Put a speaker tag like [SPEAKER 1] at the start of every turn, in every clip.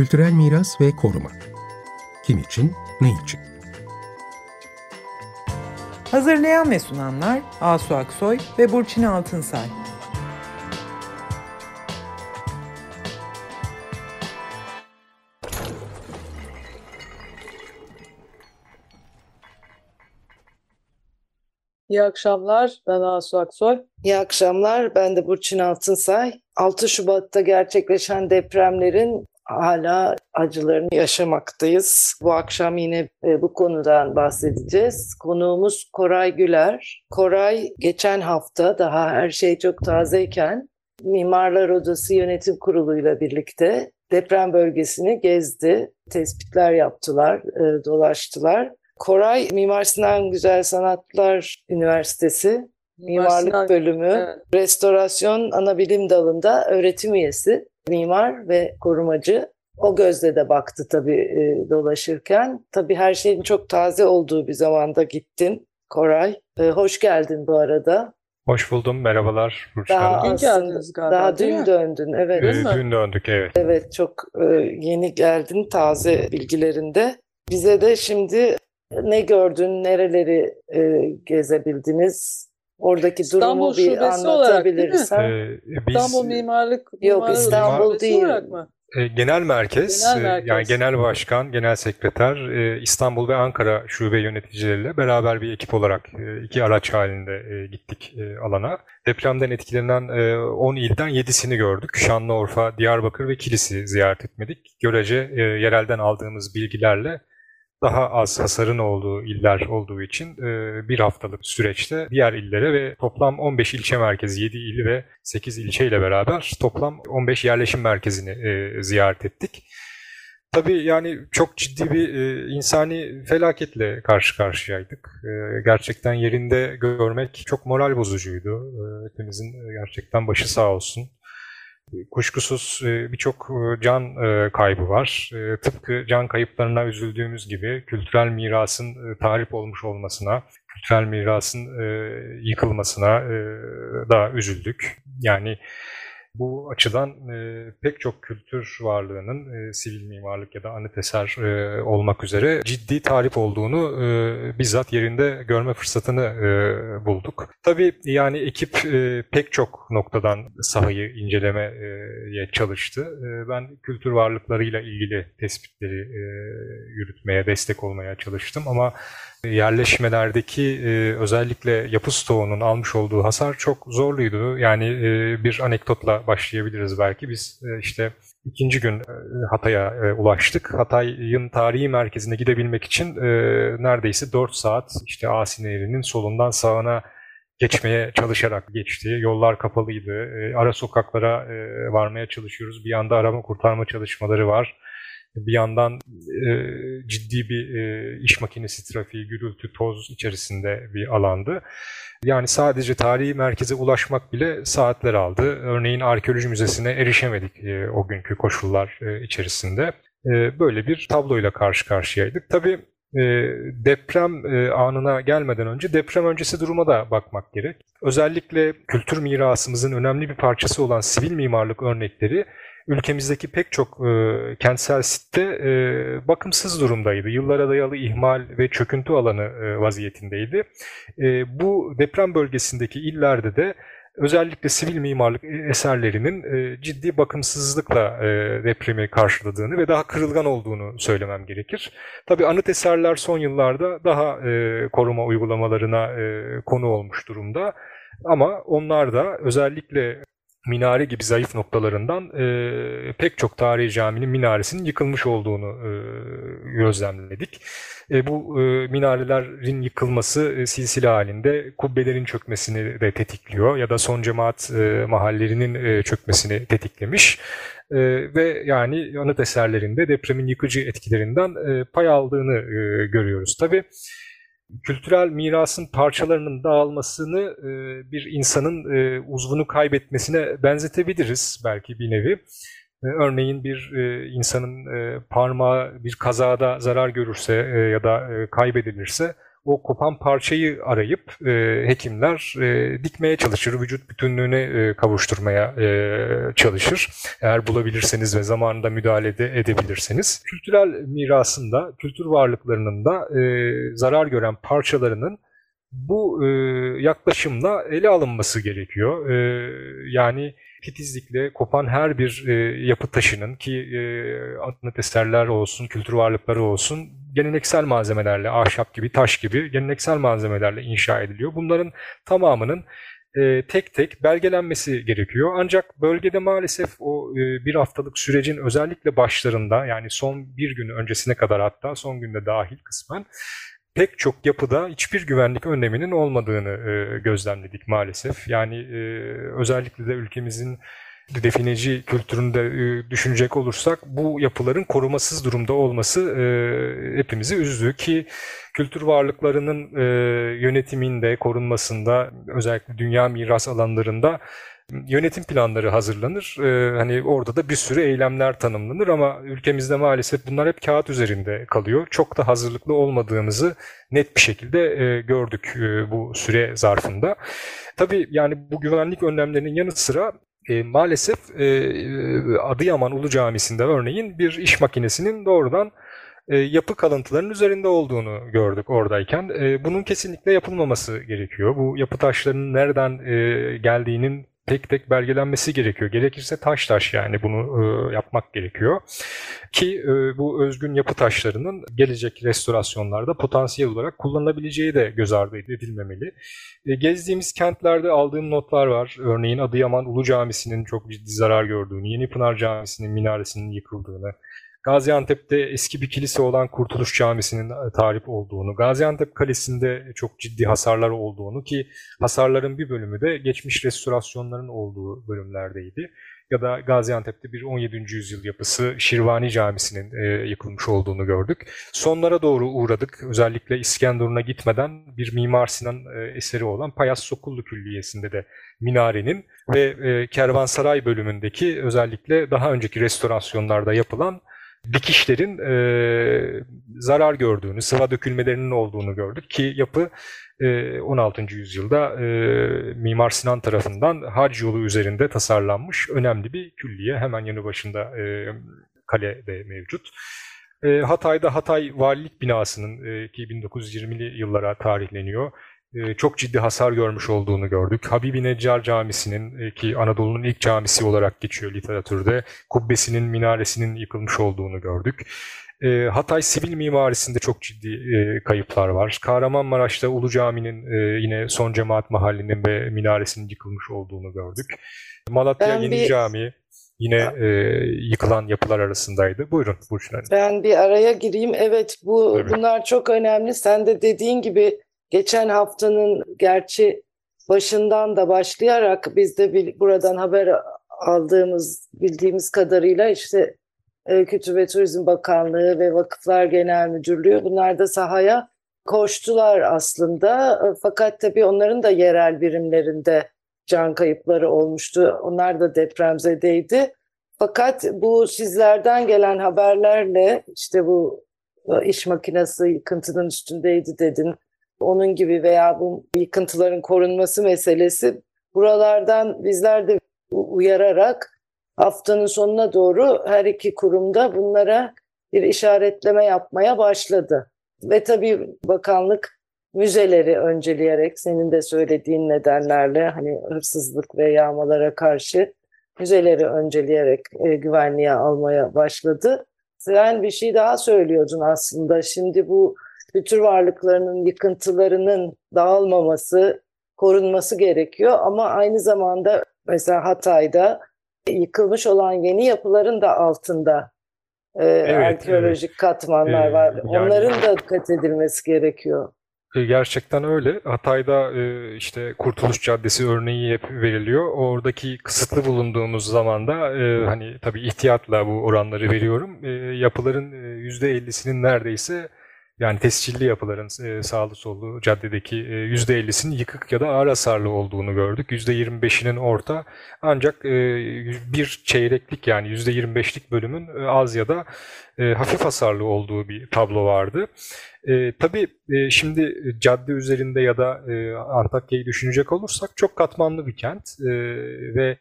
[SPEAKER 1] Kültürel miras ve koruma. Kim için, ne için?
[SPEAKER 2] Hazırlayan ve sunanlar Asu Aksoy ve Burçin Altınsay.
[SPEAKER 3] İyi akşamlar. Ben Asu Aksoy.
[SPEAKER 4] İyi akşamlar. Ben de Burçin Altınsay. 6 Şubat'ta gerçekleşen depremlerin hala acılarını yaşamaktayız. Bu akşam yine e, bu konudan bahsedeceğiz. Konuğumuz Koray Güler. Koray geçen hafta daha her şey çok tazeyken Mimarlar Odası Yönetim Kurulu ile birlikte deprem bölgesini gezdi. Tespitler yaptılar, e, dolaştılar. Koray Mimar Sinan Güzel Sanatlar Üniversitesi Mimarlık
[SPEAKER 3] Sinan-
[SPEAKER 4] Bölümü
[SPEAKER 3] Evet.
[SPEAKER 4] Restorasyon Anabilim Dalı'nda öğretim üyesi, mimar ve korumacı. O gözle de baktı tabii e, dolaşırken. Tabii her şeyin çok taze olduğu bir zamanda gittin Koray. E, hoş geldin bu arada.
[SPEAKER 5] Hoş buldum. Merhabalar Burç
[SPEAKER 4] Daha
[SPEAKER 5] Hanım.
[SPEAKER 3] Geldiniz galiba,
[SPEAKER 4] Daha dün döndün, evet.
[SPEAKER 5] Ee, dün döndük evet.
[SPEAKER 4] Evet, çok e, yeni geldin taze bilgilerinde. Bize de şimdi ne gördün, nereleri e, gezebildiniz? Oradaki
[SPEAKER 3] İstanbul
[SPEAKER 4] durumu bir
[SPEAKER 3] olarak
[SPEAKER 4] anlatabilirsen.
[SPEAKER 5] Ee, biz
[SPEAKER 3] İstanbul Mimarlık
[SPEAKER 4] Yok,
[SPEAKER 3] Mimarlar
[SPEAKER 4] İstanbul değil.
[SPEAKER 3] mı?
[SPEAKER 5] e, genel merkez,
[SPEAKER 3] Genel
[SPEAKER 5] e,
[SPEAKER 3] merkez.
[SPEAKER 5] yani genel başkan, genel sekreter e, İstanbul ve Ankara şube yöneticileriyle beraber bir ekip olarak e, iki araç halinde e, gittik e, alana. Depremden etkilenen e, 10 ilden 7'sini gördük. Şanlıurfa, Diyarbakır ve Kilis'i ziyaret etmedik. Görece e, yerelden aldığımız bilgilerle daha az hasarın olduğu iller olduğu için e, bir haftalık süreçte diğer illere ve toplam 15 ilçe merkezi, 7 il ve 8 ilçe ile beraber toplam 15 yerleşim merkezini e, ziyaret ettik. Tabii yani çok ciddi bir e, insani felaketle karşı karşıyaydık. Gerçekten yerinde görmek çok moral bozucuydu. Hepimizin gerçekten başı sağ olsun. Kuşkusuz e, birçok e, can e, kaybı var. Tıpkı can kayıplarına üzüldüğümüz gibi kültürel mirasın tahrip olmuş olmasına, kültürel mirasın yıkılmasına da üzüldük. Yani bu açıdan e, pek çok kültür varlığının e, sivil mimarlık ya da anıt eser e, olmak üzere ciddi tahrip olduğunu e, bizzat yerinde görme fırsatını e, bulduk. Tabii yani ekip e, pek çok noktadan sahayı incelemeye çalıştı. E, ben kültür varlıklarıyla ilgili tespitleri e, yürütmeye, destek olmaya çalıştım ama yerleşmelerdeki e, özellikle yapı stoğunun almış olduğu hasar çok zorluydu. Yani e, bir anekdotla başlayabiliriz belki. Biz e, işte ikinci gün e, Hatay'a e, ulaştık. Hatay'ın tarihi merkezine gidebilmek için e, neredeyse 4 saat işte Asi Nehri'nin solundan sağına geçmeye çalışarak geçti. Yollar kapalıydı. Ara sokaklara varmaya çalışıyoruz. Bir yanda arama kurtarma çalışmaları var. Bir yandan e, ciddi bir e, iş makinesi trafiği, gürültü, toz içerisinde bir alandı. Yani sadece tarihi merkeze ulaşmak bile saatler aldı. Örneğin arkeoloji müzesine erişemedik e, o günkü koşullar e, içerisinde. E, böyle bir tabloyla karşı karşıyaydık. Tabii e, deprem e, anına gelmeden önce deprem öncesi duruma da bakmak gerek. Özellikle kültür mirasımızın önemli bir parçası olan sivil mimarlık örnekleri ülkemizdeki pek çok e, kentsel sitte e, bakımsız durumdaydı. Yıllara dayalı ihmal ve çöküntü alanı e, vaziyetindeydi. E, bu deprem bölgesindeki illerde de özellikle sivil mimarlık eserlerinin e, ciddi bakımsızlıkla e, depremi karşıladığını ve daha kırılgan olduğunu söylemem gerekir. Tabii anıt eserler son yıllarda daha e, koruma uygulamalarına konu olmuş durumda. Ama onlar da özellikle minare gibi zayıf noktalarından e, pek çok tarihi caminin minaresinin yıkılmış olduğunu e, gözlemledik. E, bu e, minarelerin yıkılması e, silsile halinde kubbelerin çökmesini de tetikliyor ya da son cemaat e, mahallerinin e, çökmesini tetiklemiş. E, ve yani anıt eserlerinde depremin yıkıcı etkilerinden e, pay aldığını e, görüyoruz. Tabii kültürel mirasın parçalarının dağılmasını e, bir insanın e, uzvunu kaybetmesine benzetebiliriz belki bir nevi. E, örneğin bir e, insanın e, parmağı bir kazada zarar görürse e, ya da e, kaybedilirse o kopan parçayı arayıp e, hekimler e, dikmeye çalışır, vücut bütünlüğüne e, kavuşturmaya e, çalışır. Eğer bulabilirseniz ve zamanında müdahale de edebilirseniz. Kültürel mirasında, kültür varlıklarının da e, zarar gören parçalarının bu e, yaklaşımla ele alınması gerekiyor. E, yani titizlikle kopan her bir e, yapı taşının ki e, anıt eserler olsun, kültür varlıkları olsun geleneksel malzemelerle, ahşap gibi, taş gibi geleneksel malzemelerle inşa ediliyor. Bunların tamamının e, tek tek belgelenmesi gerekiyor. Ancak bölgede maalesef o e, bir haftalık sürecin özellikle başlarında yani son bir gün öncesine kadar hatta son günde dahil kısmen pek çok yapıda hiçbir güvenlik önleminin olmadığını e, gözlemledik maalesef. Yani e, özellikle de ülkemizin defineci kültüründe e, düşünecek olursak bu yapıların korumasız durumda olması e, hepimizi üzdü ki kültür varlıklarının e, yönetiminde, korunmasında özellikle dünya miras alanlarında yönetim planları hazırlanır. Hani orada da bir sürü eylemler tanımlanır ama ülkemizde maalesef bunlar hep kağıt üzerinde kalıyor. Çok da hazırlıklı olmadığımızı net bir şekilde gördük bu süre zarfında. Tabii yani bu güvenlik önlemlerinin yanı sıra e, maalesef e, Adıyaman Ulu Camisi'nde örneğin bir iş makinesinin doğrudan e, yapı kalıntılarının üzerinde olduğunu gördük oradayken. E, bunun kesinlikle yapılmaması gerekiyor. Bu yapı taşlarının nereden e, geldiğinin tek tek belgelenmesi gerekiyor. Gerekirse taş taş yani bunu e, yapmak gerekiyor. Ki e, bu özgün yapı taşlarının gelecek restorasyonlarda potansiyel olarak kullanılabileceği de göz ardı edilmemeli. E, gezdiğimiz kentlerde aldığım notlar var. Örneğin Adıyaman Ulu Camisi'nin çok ciddi zarar gördüğünü, Yenipınar Camisi'nin minaresinin yıkıldığını, Gaziantep'te eski bir kilise olan Kurtuluş Camisi'nin e, tarif olduğunu, Gaziantep Kalesi'nde çok ciddi hasarlar olduğunu ki hasarların bir bölümü de geçmiş restorasyonların olduğu bölümlerdeydi. Ya da Gaziantep'te bir 17. yüzyıl yapısı Şirvani Camisi'nin e, yıkılmış olduğunu gördük. Sonlara doğru uğradık. Özellikle İskenderun'a gitmeden bir Mimar Sinan e, eseri olan Payas Sokullu Külliyesi'nde de minarenin ve e, Kervansaray bölümündeki özellikle daha önceki restorasyonlarda yapılan dikişlerin e, zarar gördüğünü, sıva dökülmelerinin olduğunu gördük ki yapı e, 16. yüzyılda e, Mimar Sinan tarafından hac yolu üzerinde tasarlanmış önemli bir külliye. Hemen yanı başında e, kale de mevcut. E, Hatay'da Hatay Valilik binasının e, ki 1920'li yıllara tarihleniyor çok ciddi hasar görmüş olduğunu gördük. Habibi Neccar Camisi'nin e, ki Anadolu'nun ilk camisi olarak geçiyor literatürde, kubbesinin, minaresinin yıkılmış olduğunu gördük. Ee, Hatay sivil mimarisinde çok ciddi e, kayıplar var. Kahramanmaraş'ta Ulu Cami'nin e, yine son cemaat mahallinin ve minaresinin yıkılmış olduğunu gördük. Malatya ben Yeni bir... Cami yine e, yıkılan yapılar arasındaydı. Buyurun Burçin Hanım.
[SPEAKER 4] Ben bir araya gireyim. Evet bu Tabii. bunlar çok önemli. Sen de dediğin gibi Geçen haftanın gerçi başından da başlayarak biz de buradan haber aldığımız, bildiğimiz kadarıyla işte e, Kültür ve Turizm Bakanlığı ve Vakıflar Genel Müdürlüğü bunlar da sahaya koştular aslında. E, fakat tabii onların da yerel birimlerinde can kayıpları olmuştu. Onlar da depremzedeydi. Fakat bu sizlerden gelen haberlerle işte bu e, iş makinesi yıkıntının üstündeydi dedin onun gibi veya bu yıkıntıların korunması meselesi buralardan bizler de uyararak haftanın sonuna doğru her iki kurumda bunlara bir işaretleme yapmaya başladı. Ve tabii bakanlık müzeleri önceleyerek senin de söylediğin nedenlerle hani hırsızlık ve yağmalara karşı müzeleri önceleyerek e, güvenliğe almaya başladı. Sen bir şey daha söylüyordun aslında. Şimdi bu kültür varlıklarının yıkıntılarının dağılmaması, korunması gerekiyor. Ama aynı zamanda mesela Hatay'da yıkılmış olan yeni yapıların da altında e, evet, arkeolojik evet. katmanlar ee, var. Yani, Onların da dikkat edilmesi gerekiyor.
[SPEAKER 5] E, gerçekten öyle. Hatay'da e, işte Kurtuluş Caddesi örneği hep veriliyor. Oradaki kısıtlı bulunduğumuz zamanda e, hani tabii ihtiyatla bu oranları veriyorum. Yapıların %50'sinin neredeyse yani tescilli yapıların e, sağlı sollu caddedeki e, %50'sinin yıkık ya da ağır hasarlı olduğunu gördük. %25'inin orta ancak e, bir çeyreklik yani %25'lik bölümün e, az ya da e, hafif hasarlı olduğu bir tablo vardı. E, tabii e, şimdi cadde üzerinde ya da e, Antakya'yı düşünecek olursak çok katmanlı bir kent e, ve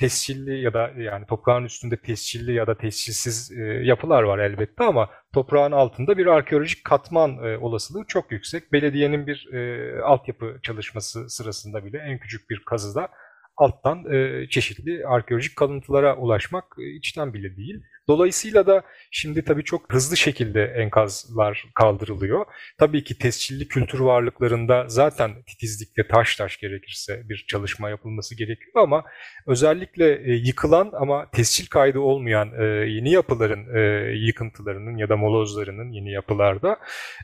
[SPEAKER 5] tescilli ya da yani toprağın üstünde tescilli ya da tescilsiz e, yapılar var elbette ama toprağın altında bir arkeolojik katman e, olasılığı çok yüksek. Belediyenin bir e, altyapı çalışması sırasında bile en küçük bir kazıda alttan e, çeşitli arkeolojik kalıntılara ulaşmak e, içten bile değil. Dolayısıyla da şimdi tabii çok hızlı şekilde enkazlar kaldırılıyor. Tabii ki tescilli kültür varlıklarında zaten titizlikle taş taş gerekirse bir çalışma yapılması gerekiyor ama özellikle e, yıkılan ama tescil kaydı olmayan e, yeni yapıların e, yıkıntılarının ya da molozlarının yeni yapılarda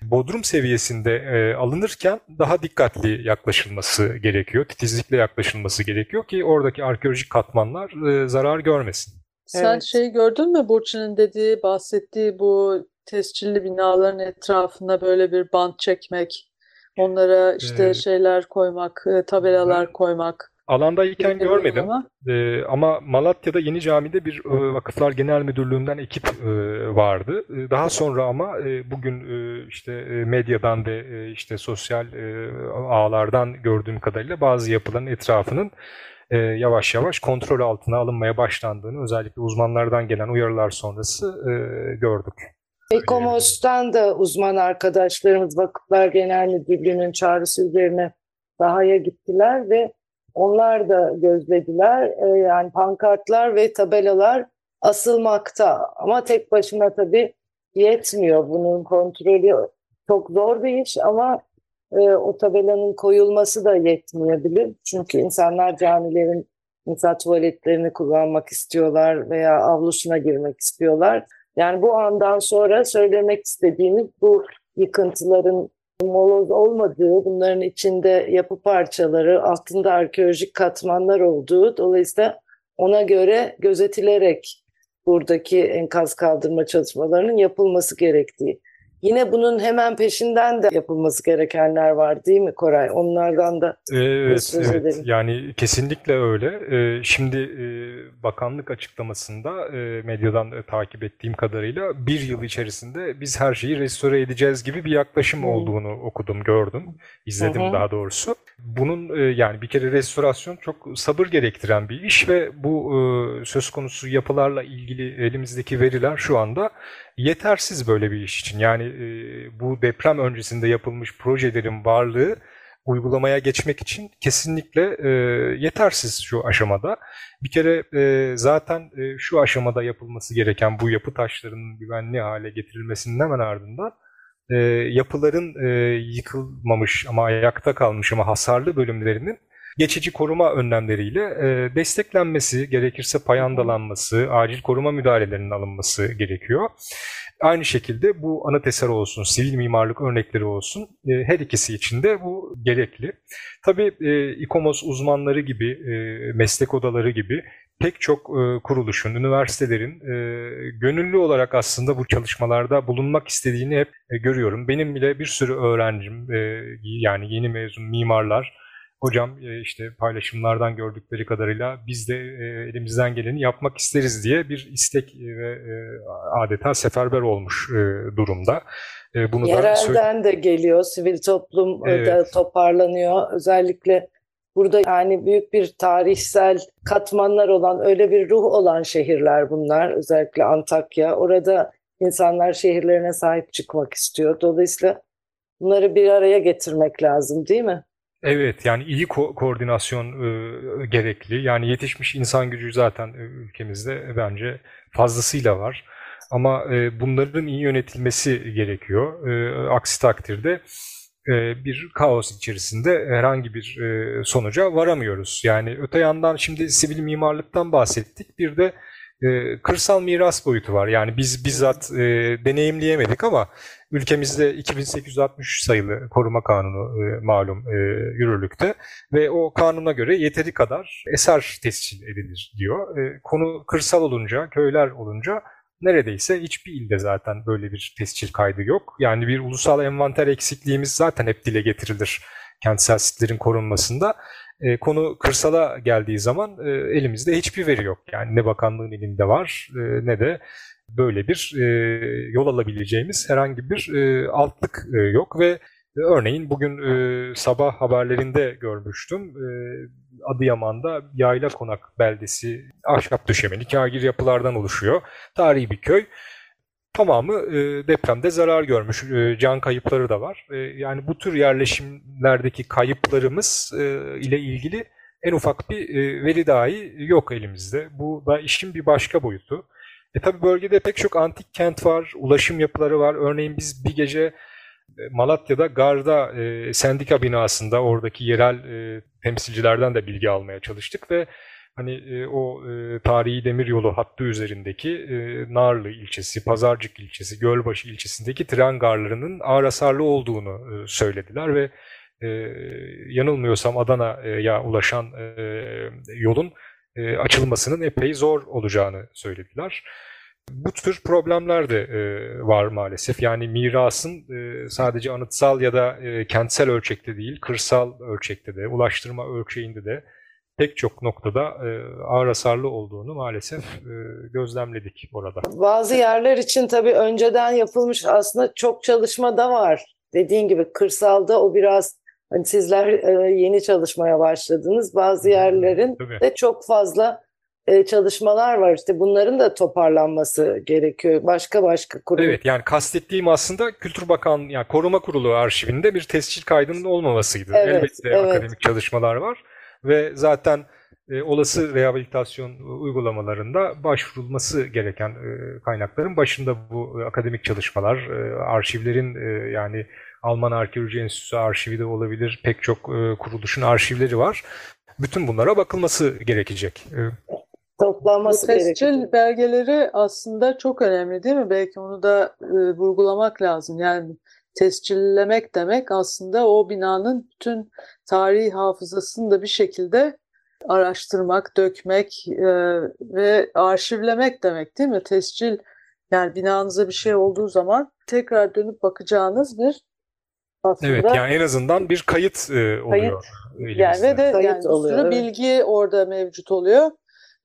[SPEAKER 5] bodrum seviyesinde alınırken daha dikkatli yaklaşılması gerekiyor. Titizlikle yaklaşılması gerekiyor ki oradaki arkeolojik katmanlar zarar görmesin.
[SPEAKER 3] Sen
[SPEAKER 4] Evet.
[SPEAKER 3] şeyi gördün mü Burçin'in dediği, bahsettiği bu tescilli binaların etrafına böyle bir bant çekmek, onlara işte
[SPEAKER 5] Ee,
[SPEAKER 3] şeyler koymak, e, tabelalar
[SPEAKER 5] ben-
[SPEAKER 3] koymak
[SPEAKER 5] Alandayken
[SPEAKER 3] bir
[SPEAKER 5] görmedim.
[SPEAKER 3] uygulama.
[SPEAKER 5] Ee, ama Malatya'da Yeni Cami'de bir e, Vakıflar Genel Müdürlüğü'nden ekip e, vardı. E, daha sonra ama e, bugün e, işte e, medyadan ve e, işte sosyal e, ağlardan gördüğüm kadarıyla bazı yapıların etrafının e, yavaş yavaş kontrol altına alınmaya başlandığını özellikle uzmanlardan gelen uyarılar sonrası e, gördük.
[SPEAKER 4] Ekomos'tan da uzman arkadaşlarımız Vakıflar Genel Müdürlüğü'nün çağrısı üzerine sahaya gittiler ve onlar da gözlediler. Ee, yani pankartlar ve tabelalar asılmakta ama tek başına tabii yetmiyor. Bunun kontrolü çok zor bir iş ama e, o tabelanın koyulması da yetmeyebilir. Çünkü insanlar camilerin insan tuvaletlerini kullanmak istiyorlar veya avlusuna girmek istiyorlar. Yani bu andan sonra söylemek istediğimiz bu yıkıntıların moloz olmadığı, bunların içinde yapı parçaları, altında arkeolojik katmanlar olduğu, dolayısıyla ona göre gözetilerek buradaki enkaz kaldırma çalışmalarının yapılması gerektiği. Yine bunun hemen peşinden de yapılması gerekenler var değil mi Koray? Onlardan da
[SPEAKER 5] Evet,
[SPEAKER 4] söz
[SPEAKER 5] evet.
[SPEAKER 4] edelim.
[SPEAKER 5] Yani kesinlikle öyle. Ee, Şimdi e, bakanlık açıklamasında e, medyadan takip ettiğim kadarıyla bir yıl içerisinde biz her şeyi restore edeceğiz gibi bir yaklaşım
[SPEAKER 4] Hı.
[SPEAKER 5] olduğunu okudum, gördüm, izledim
[SPEAKER 4] hı.
[SPEAKER 5] daha doğrusu. Bunun e, yani bir kere restorasyon çok sabır gerektiren bir iş ve bu söz konusu yapılarla ilgili elimizdeki veriler şu anda yetersiz böyle bir iş için. Yani e, bu deprem öncesinde yapılmış projelerin varlığı uygulamaya geçmek için kesinlikle e, yetersiz şu aşamada. Bir kere e, zaten e, şu aşamada yapılması gereken bu yapı taşlarının güvenli hale getirilmesinin hemen ardından e, yapıların e, yıkılmamış ama ayakta kalmış ama hasarlı bölümlerinin geçici koruma önlemleriyle e, desteklenmesi, gerekirse payandalanması, acil koruma müdahalelerinin alınması gerekiyor. Aynı şekilde bu anıt eser olsun, sivil mimarlık örnekleri olsun e, her ikisi için de bu gerekli. Tabii e, İKOMOS uzmanları gibi, e, meslek odaları gibi pek çok e, kuruluşun, üniversitelerin e, gönüllü olarak aslında bu çalışmalarda bulunmak istediğini hep e, görüyorum. Benim bile bir sürü öğrencim, e, yani yeni mezun mimarlar, hocam e, işte paylaşımlardan gördükleri kadarıyla biz de e, elimizden geleni yapmak isteriz diye bir istek ve e, adeta seferber olmuş durumda. Bunu da
[SPEAKER 4] Yerelden de geliyor, sivil toplum e, da
[SPEAKER 5] Evet.
[SPEAKER 4] toparlanıyor. Özellikle burada yani büyük bir tarihsel katmanlar olan, öyle bir ruh olan şehirler bunlar. Özellikle Antakya. Orada insanlar şehirlerine sahip çıkmak istiyor. Dolayısıyla bunları bir araya getirmek lazım, değil mi?
[SPEAKER 5] Evet yani iyi ko- koordinasyon e, gerekli. Yani yetişmiş insan gücü zaten e, ülkemizde bence fazlasıyla var. Ama e, bunların iyi yönetilmesi gerekiyor. E, aksi takdirde e, bir kaos içerisinde herhangi bir e, sonuca varamıyoruz. Yani öte yandan şimdi sivil mimarlıktan bahsettik. Bir de e, kırsal miras boyutu var. Yani biz bizzat e, deneyimleyemedik ama ülkemizde 2863 sayılı koruma kanunu e, malum e, yürürlükte ve o kanuna göre yeteri kadar eser tescil edilir diyor. E, konu kırsal olunca, köyler olunca neredeyse hiçbir ilde zaten böyle bir tescil kaydı yok. Yani bir ulusal envanter eksikliğimiz zaten hep dile getirilir kentsel sitlerin korunmasında. E, konu kırsala geldiği zaman e, elimizde hiçbir veri yok. Yani ne bakanlığın elinde var e, ne de böyle bir e, yol alabileceğimiz herhangi bir e, altlık e, yok ve e, örneğin bugün e, sabah haberlerinde görmüştüm. E, Adıyaman'da Yayla Konak beldesi ahşap döşemeli kagir yapılardan oluşuyor. Tarihi bir köy. Tamamı e, depremde zarar görmüş. E, can kayıpları da var. E, yani bu tür yerleşimlerdeki kayıplarımız e, ile ilgili en ufak bir e, veri dahi yok elimizde. Bu da işin bir başka boyutu. E tabi bölgede pek çok antik kent var, ulaşım yapıları var. Örneğin biz bir gece e, Malatya'da Garda e, sendika binasında oradaki yerel e, temsilcilerden de bilgi almaya çalıştık ve hani e, o e, tarihi demiryolu hattı üzerindeki e, Narlı ilçesi, Pazarcık ilçesi, Gölbaşı ilçesindeki tren garlarının ağır hasarlı olduğunu e, söylediler ve e, yanılmıyorsam Adana'ya ulaşan e, yolun e, açılmasının epey zor olacağını söylediler. Bu tür problemler de e, var maalesef. Yani mirasın e, sadece anıtsal ya da e, kentsel ölçekte değil, kırsal ölçekte de, ulaştırma ölçeğinde de pek çok noktada e, ağır hasarlı olduğunu maalesef e, gözlemledik orada.
[SPEAKER 4] Bazı yerler için tabii önceden yapılmış aslında çok çalışma da var. Dediğin gibi kırsalda o biraz hani sizler e, yeni çalışmaya başladınız. Bazı yerlerin
[SPEAKER 5] Tabii.
[SPEAKER 4] de çok fazla e, çalışmalar var. İşte bunların da toparlanması gerekiyor. Başka başka kurum.
[SPEAKER 5] Evet yani kastettiğim aslında Kültür Bakan yani Koruma Kurulu arşivinde bir tescil kaydının olmamasıydı.
[SPEAKER 4] Evet,
[SPEAKER 5] Elbette
[SPEAKER 4] evet.
[SPEAKER 5] akademik çalışmalar var ve zaten e, olası rehabilitasyon uygulamalarında başvurulması gereken e, kaynakların başında bu e, akademik çalışmalar, e, arşivlerin e, yani Alman Arkeoloji Enstitüsü arşivi de olabilir, pek çok e, kuruluşun arşivleri var. Bütün bunlara bakılması gerekecek. E,
[SPEAKER 4] Toplanması
[SPEAKER 3] Bu tescil
[SPEAKER 4] gerekiyor.
[SPEAKER 3] belgeleri aslında çok önemli değil mi? Belki onu da e, vurgulamak lazım. Yani tescillemek demek aslında o binanın bütün tarihi hafızasını da bir şekilde araştırmak, dökmek e, ve arşivlemek demek değil mi? Tescil yani binanıza bir şey olduğu zaman tekrar dönüp bakacağınız bir aslında
[SPEAKER 5] evet yani en azından bir kayıt e, oluyor
[SPEAKER 3] yani
[SPEAKER 5] elimizde.
[SPEAKER 3] ve de
[SPEAKER 4] Kayıt
[SPEAKER 3] yani bir
[SPEAKER 4] oluyor,
[SPEAKER 3] sürü
[SPEAKER 4] evet.
[SPEAKER 3] bilgi orada mevcut oluyor.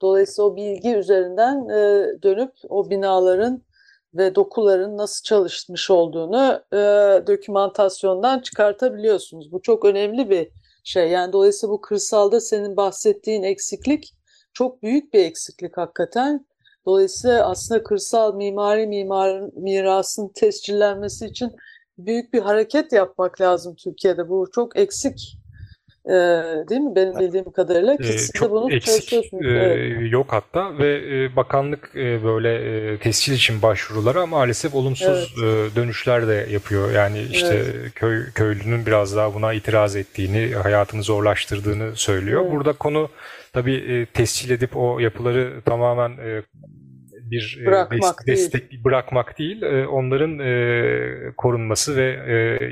[SPEAKER 3] Dolayısıyla o bilgi üzerinden e, dönüp o binaların ve dokuların nasıl çalışmış olduğunu e, dokümantasyondan çıkartabiliyorsunuz. Bu çok önemli bir şey. Yani dolayısıyla bu kırsalda senin bahsettiğin eksiklik çok büyük bir eksiklik hakikaten. Dolayısıyla aslında kırsal mimari mimar mirasın tescillenmesi için büyük bir hareket yapmak lazım Türkiye'de. Bu çok eksik. E, değil mi? Benim bildiğim kadarıyla. Ki siz de
[SPEAKER 5] çok
[SPEAKER 3] bunu
[SPEAKER 5] eksik e,
[SPEAKER 3] Evet.
[SPEAKER 5] yok hatta ve e, bakanlık e, böyle e, tescil için başvurulara maalesef olumsuz e, dönüşler de yapıyor. Yani işte köy köylünün biraz daha buna itiraz ettiğini, hayatını zorlaştırdığını söylüyor.
[SPEAKER 3] Evet.
[SPEAKER 5] Burada konu tabii e, tescil edip o yapıları tamamen e, bir
[SPEAKER 3] Bırakmak
[SPEAKER 5] des-
[SPEAKER 3] değil.
[SPEAKER 5] destek bırakmak değil, onların korunması ve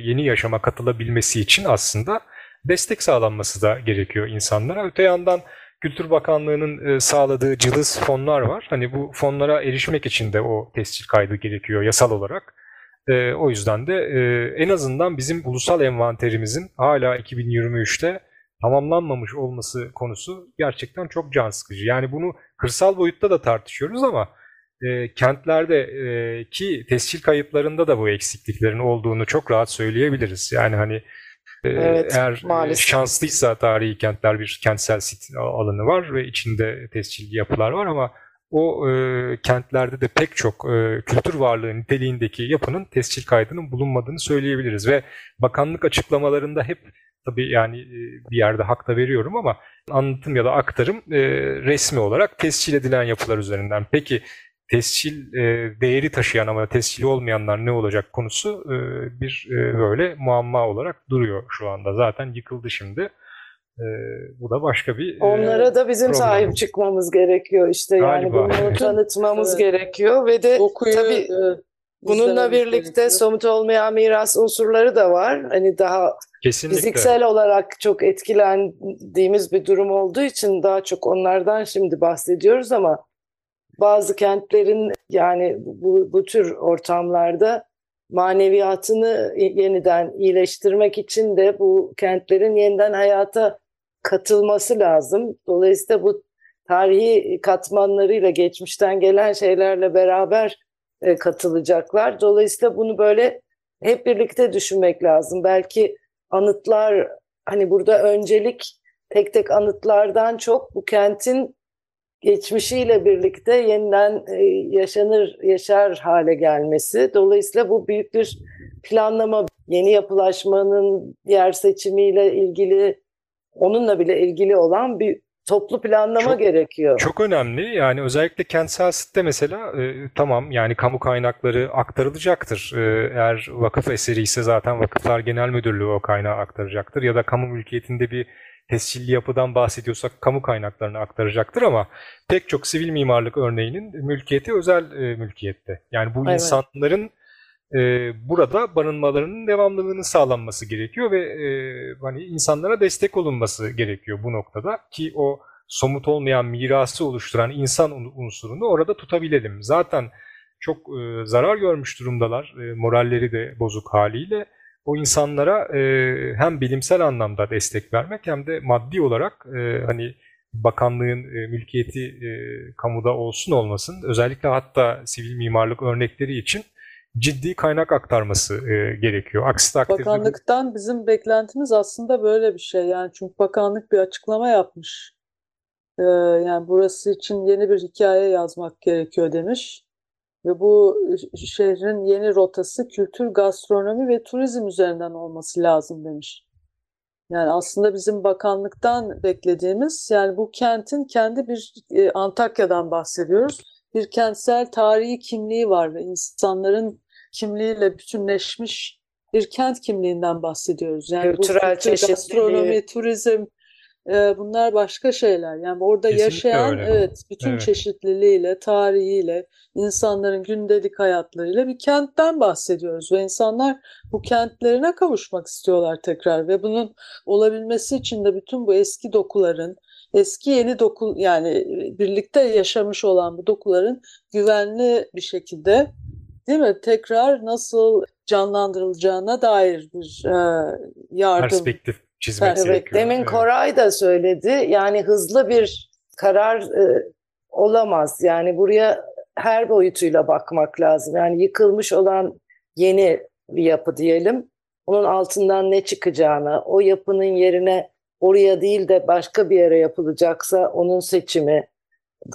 [SPEAKER 5] yeni yaşama katılabilmesi için aslında destek sağlanması da gerekiyor insanlara. Öte yandan Kültür Bakanlığı'nın e, sağladığı cılız fonlar var. Hani bu fonlara erişmek için de o tescil kaydı gerekiyor yasal olarak. E, o yüzden de e, en azından bizim ulusal envanterimizin hala 2023'te tamamlanmamış olması konusu gerçekten çok can sıkıcı. Yani bunu kırsal boyutta da tartışıyoruz ama e, kentlerde e, ki tescil kayıtlarında da bu eksikliklerin olduğunu çok rahat söyleyebiliriz. Yani hani
[SPEAKER 4] Evet,
[SPEAKER 5] eğer e,
[SPEAKER 4] maalesef.
[SPEAKER 5] şanslıysa tarihi kentler bir kentsel sit alanı var ve içinde tescilli yapılar var ama o e, kentlerde de pek çok e, kültür varlığı niteliğindeki yapının tescil kaydının bulunmadığını söyleyebiliriz ve bakanlık açıklamalarında hep tabii yani e, bir yerde hak da veriyorum ama anlatım ya da aktarım e, resmi olarak tescil edilen yapılar üzerinden. Peki tescil e, değeri taşıyan ama tescili olmayanlar ne olacak konusu e, bir e, böyle muamma olarak duruyor şu anda. Zaten yıkıldı şimdi. E, bu da başka bir e,
[SPEAKER 4] Onlara da bizim
[SPEAKER 5] problem.
[SPEAKER 4] sahip çıkmamız gerekiyor işte yani
[SPEAKER 5] Galiba,
[SPEAKER 4] bunu
[SPEAKER 5] evet.
[SPEAKER 4] tanıtmamız
[SPEAKER 3] Evet.
[SPEAKER 4] gerekiyor ve de
[SPEAKER 3] Dokuyu
[SPEAKER 4] tabii
[SPEAKER 3] e,
[SPEAKER 4] bununla birlikte
[SPEAKER 3] gerekiyor.
[SPEAKER 4] somut olmayan miras unsurları da var. Hani daha
[SPEAKER 5] kesinlikle
[SPEAKER 4] fiziksel olarak çok etkilendiğimiz bir durum olduğu için daha çok onlardan şimdi bahsediyoruz ama bazı kentlerin yani bu, bu tür ortamlarda maneviyatını yeniden iyileştirmek için de bu kentlerin yeniden hayata katılması lazım. Dolayısıyla bu tarihi katmanlarıyla, geçmişten gelen şeylerle beraber e, katılacaklar. Dolayısıyla bunu böyle hep birlikte düşünmek lazım. Belki anıtlar, hani burada öncelik tek tek anıtlardan çok bu kentin geçmişiyle birlikte yeniden e, yaşanır, yaşar hale gelmesi. Dolayısıyla bu büyük bir planlama, yeni yapılaşmanın yer seçimiyle ilgili, onunla bile ilgili olan bir toplu planlama
[SPEAKER 5] çok,
[SPEAKER 4] gerekiyor.
[SPEAKER 5] Çok önemli. Yani özellikle kentsel sitte mesela e, tamam yani kamu kaynakları aktarılacaktır. E, eğer vakıf eseri ise zaten Vakıflar Genel Müdürlüğü o kaynağı aktaracaktır. Ya da kamu mülkiyetinde bir tescilli yapıdan bahsediyorsak kamu kaynaklarını aktaracaktır ama pek çok sivil mimarlık örneğinin mülkiyeti özel e, mülkiyette. Yani bu evet. insanların e, burada barınmalarının devamlılığının sağlanması gerekiyor ve e, hani insanlara destek olunması gerekiyor bu noktada ki o somut olmayan mirası oluşturan insan unsurunu orada tutabilelim. Zaten çok e, zarar görmüş durumdalar, e, moralleri de bozuk haliyle o insanlara e, hem bilimsel anlamda destek vermek hem de maddi olarak e, hani bakanlığın e, mülkiyeti e, kamuda olsun olmasın özellikle hatta sivil mimarlık örnekleri için ciddi kaynak aktarması e, gerekiyor. Aksi takdirde
[SPEAKER 3] Bakanlıktan bizim beklentimiz aslında böyle bir şey. Yani çünkü bakanlık bir açıklama yapmış. Ee, yani burası için yeni bir hikaye yazmak gerekiyor demiş. Ve bu şehrin yeni rotası kültür, gastronomi ve turizm üzerinden olması lazım demiş. Yani aslında bizim bakanlıktan beklediğimiz yani bu kentin kendi bir e, Antakya'dan bahsediyoruz. Bir kentsel tarihi kimliği var ve insanların kimliğiyle bütünleşmiş bir kent kimliğinden bahsediyoruz. Yani
[SPEAKER 4] Kültürel
[SPEAKER 3] bu kültür, gastronomi, turizm, e, bunlar başka şeyler. Yani orada Kesinlikle yaşayan öyle. evet bütün evet. çeşitliliğiyle, tarihiyle, insanların gündelik hayatlarıyla bir kentten bahsediyoruz ve insanlar bu kentlerine kavuşmak istiyorlar tekrar ve bunun olabilmesi için de bütün bu eski dokuların eski yeni doku yani birlikte yaşamış olan bu dokuların güvenli bir şekilde değil mi tekrar nasıl canlandırılacağına dair bir e, yardım
[SPEAKER 5] perspektif çizmek
[SPEAKER 4] evet,
[SPEAKER 5] gerekiyor.
[SPEAKER 4] Demin evet. Koray da söyledi. Yani hızlı bir karar e, olamaz. Yani buraya her boyutuyla bakmak lazım. Yani yıkılmış olan yeni bir yapı diyelim. Onun altından ne çıkacağını, o yapının yerine oraya değil de başka bir yere yapılacaksa onun seçimi.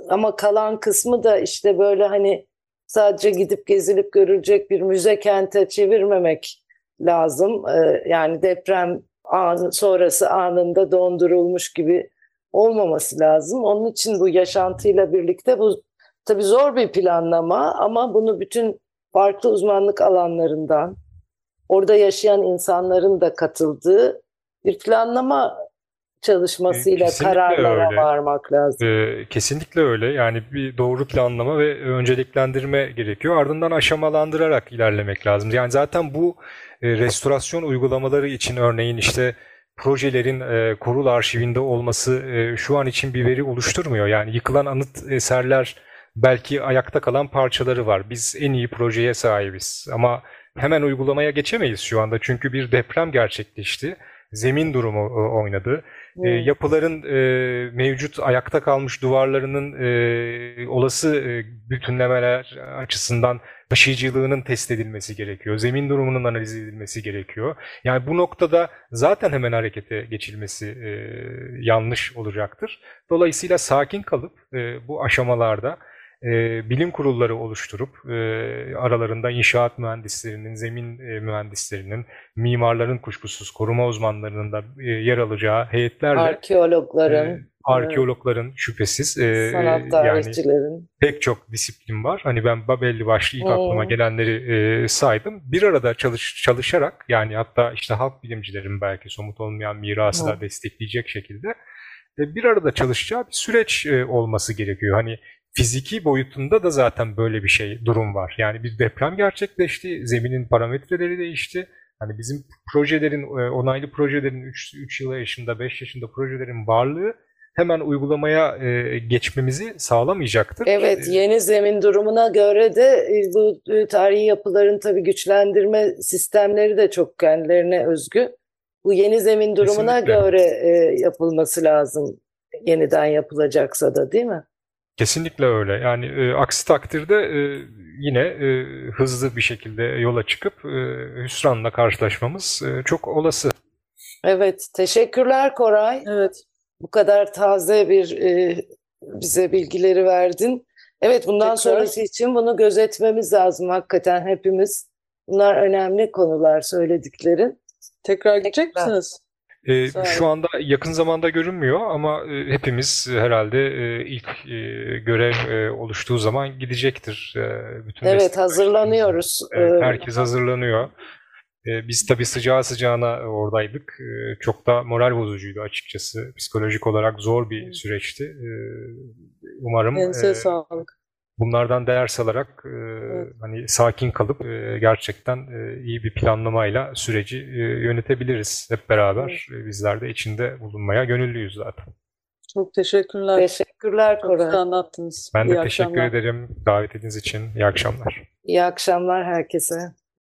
[SPEAKER 4] Ama kalan kısmı da işte böyle hani sadece gidip gezilip görülecek bir müze kente çevirmemek lazım. Ee, yani deprem an, sonrası anında dondurulmuş gibi olmaması lazım. Onun için bu yaşantıyla birlikte bu tabii zor bir planlama ama bunu bütün farklı uzmanlık alanlarından orada yaşayan insanların da katıldığı bir planlama çalışmasıyla kesinlikle kararlara öyle. varmak lazım.
[SPEAKER 5] Ee, kesinlikle öyle. Yani bir doğru planlama ve önceliklendirme gerekiyor. Ardından aşamalandırarak ilerlemek lazım. Yani zaten bu restorasyon uygulamaları için örneğin işte projelerin e, kurul arşivinde olması e, şu an için bir veri oluşturmuyor. Yani yıkılan anıt eserler belki ayakta kalan parçaları var. Biz en iyi projeye sahibiz ama hemen uygulamaya geçemeyiz şu anda çünkü bir deprem gerçekleşti. Zemin durumu e, oynadı. E, yapıların e, mevcut ayakta kalmış duvarlarının e, olası e, bütünlemeler açısından taşıyıcılığının test edilmesi gerekiyor. Zemin durumunun analiz edilmesi gerekiyor. Yani bu noktada zaten hemen harekete geçilmesi e, yanlış olacaktır. Dolayısıyla sakin kalıp e, bu aşamalarda e, bilim kurulları oluşturup e, aralarında inşaat mühendislerinin, zemin e, mühendislerinin, mimarların kuşkusuz koruma uzmanlarının da e, yer alacağı heyetlerle
[SPEAKER 4] arkeologların e,
[SPEAKER 5] arkeologların şüphesiz e,
[SPEAKER 4] sanat tarihçilerin
[SPEAKER 5] yani pek çok disiplin var. Hani ben belli başlı ilk hmm. aklıma gelenleri e, saydım. Bir arada çalış, çalışarak yani hatta işte halk bilimcilerin belki somut olmayan mirası hmm. da destekleyecek şekilde e, bir arada çalışacağı bir süreç e, olması gerekiyor. Hani fiziki boyutunda da zaten böyle bir şey durum var. Yani bir deprem gerçekleşti, zeminin parametreleri değişti. Hani bizim projelerin, e, onaylı projelerin 3, 3 yıl yaşında, 5 yaşında projelerin varlığı hemen uygulamaya e, geçmemizi sağlamayacaktır.
[SPEAKER 4] Evet,
[SPEAKER 5] E,
[SPEAKER 4] yeni zemin durumuna göre de bu tarihi yapıların tabii güçlendirme sistemleri de çok kendilerine özgü. Bu yeni zemin durumuna
[SPEAKER 5] Kesinlikle.
[SPEAKER 4] göre yapılması lazım. Yeniden yapılacaksa da değil mi?
[SPEAKER 5] Kesinlikle öyle. Yani e, aksi takdirde e, yine e, hızlı bir şekilde yola çıkıp e, hüsranla karşılaşmamız e, çok olası.
[SPEAKER 4] Evet, teşekkürler Koray.
[SPEAKER 3] Evet.
[SPEAKER 4] Bu kadar taze bir e, bize bilgileri verdin. Evet, bundan
[SPEAKER 3] Tekrar.
[SPEAKER 4] sonrası için bunu gözetmemiz lazım hakikaten hepimiz. Bunlar önemli konular söylediklerin.
[SPEAKER 3] Tekrar gidecek
[SPEAKER 4] Tekrar.
[SPEAKER 3] misiniz?
[SPEAKER 5] E, şu anda yakın zamanda görünmüyor ama e, hepimiz herhalde e, ilk e, görev e, oluştuğu zaman gidecektir. E, bütün
[SPEAKER 4] Evet, hazırlanıyoruz. Ee,
[SPEAKER 5] herkes hazırlanıyor. Ee, Biz tabii sıcağı sıcağına oradaydık. Ee, Çok da moral bozucuydu açıkçası. Psikolojik olarak zor bir süreçti. Ee, Umarım
[SPEAKER 3] Elinize
[SPEAKER 5] e,
[SPEAKER 3] sağlık.
[SPEAKER 5] Bunlardan ders alarak e, hani sakin kalıp e, gerçekten e, iyi bir planlamayla süreci e, yönetebiliriz hep beraber. E, Bizler de içinde bulunmaya gönüllüyüz zaten.
[SPEAKER 3] Çok teşekkürler.
[SPEAKER 4] Teşekkürler
[SPEAKER 3] Çok
[SPEAKER 4] Koray.
[SPEAKER 3] güzel anlattınız.
[SPEAKER 5] Ben de
[SPEAKER 3] İyi
[SPEAKER 5] teşekkür
[SPEAKER 3] akşamlar.
[SPEAKER 5] ederim davet ettiğiniz için. İyi akşamlar.
[SPEAKER 4] İyi akşamlar herkese.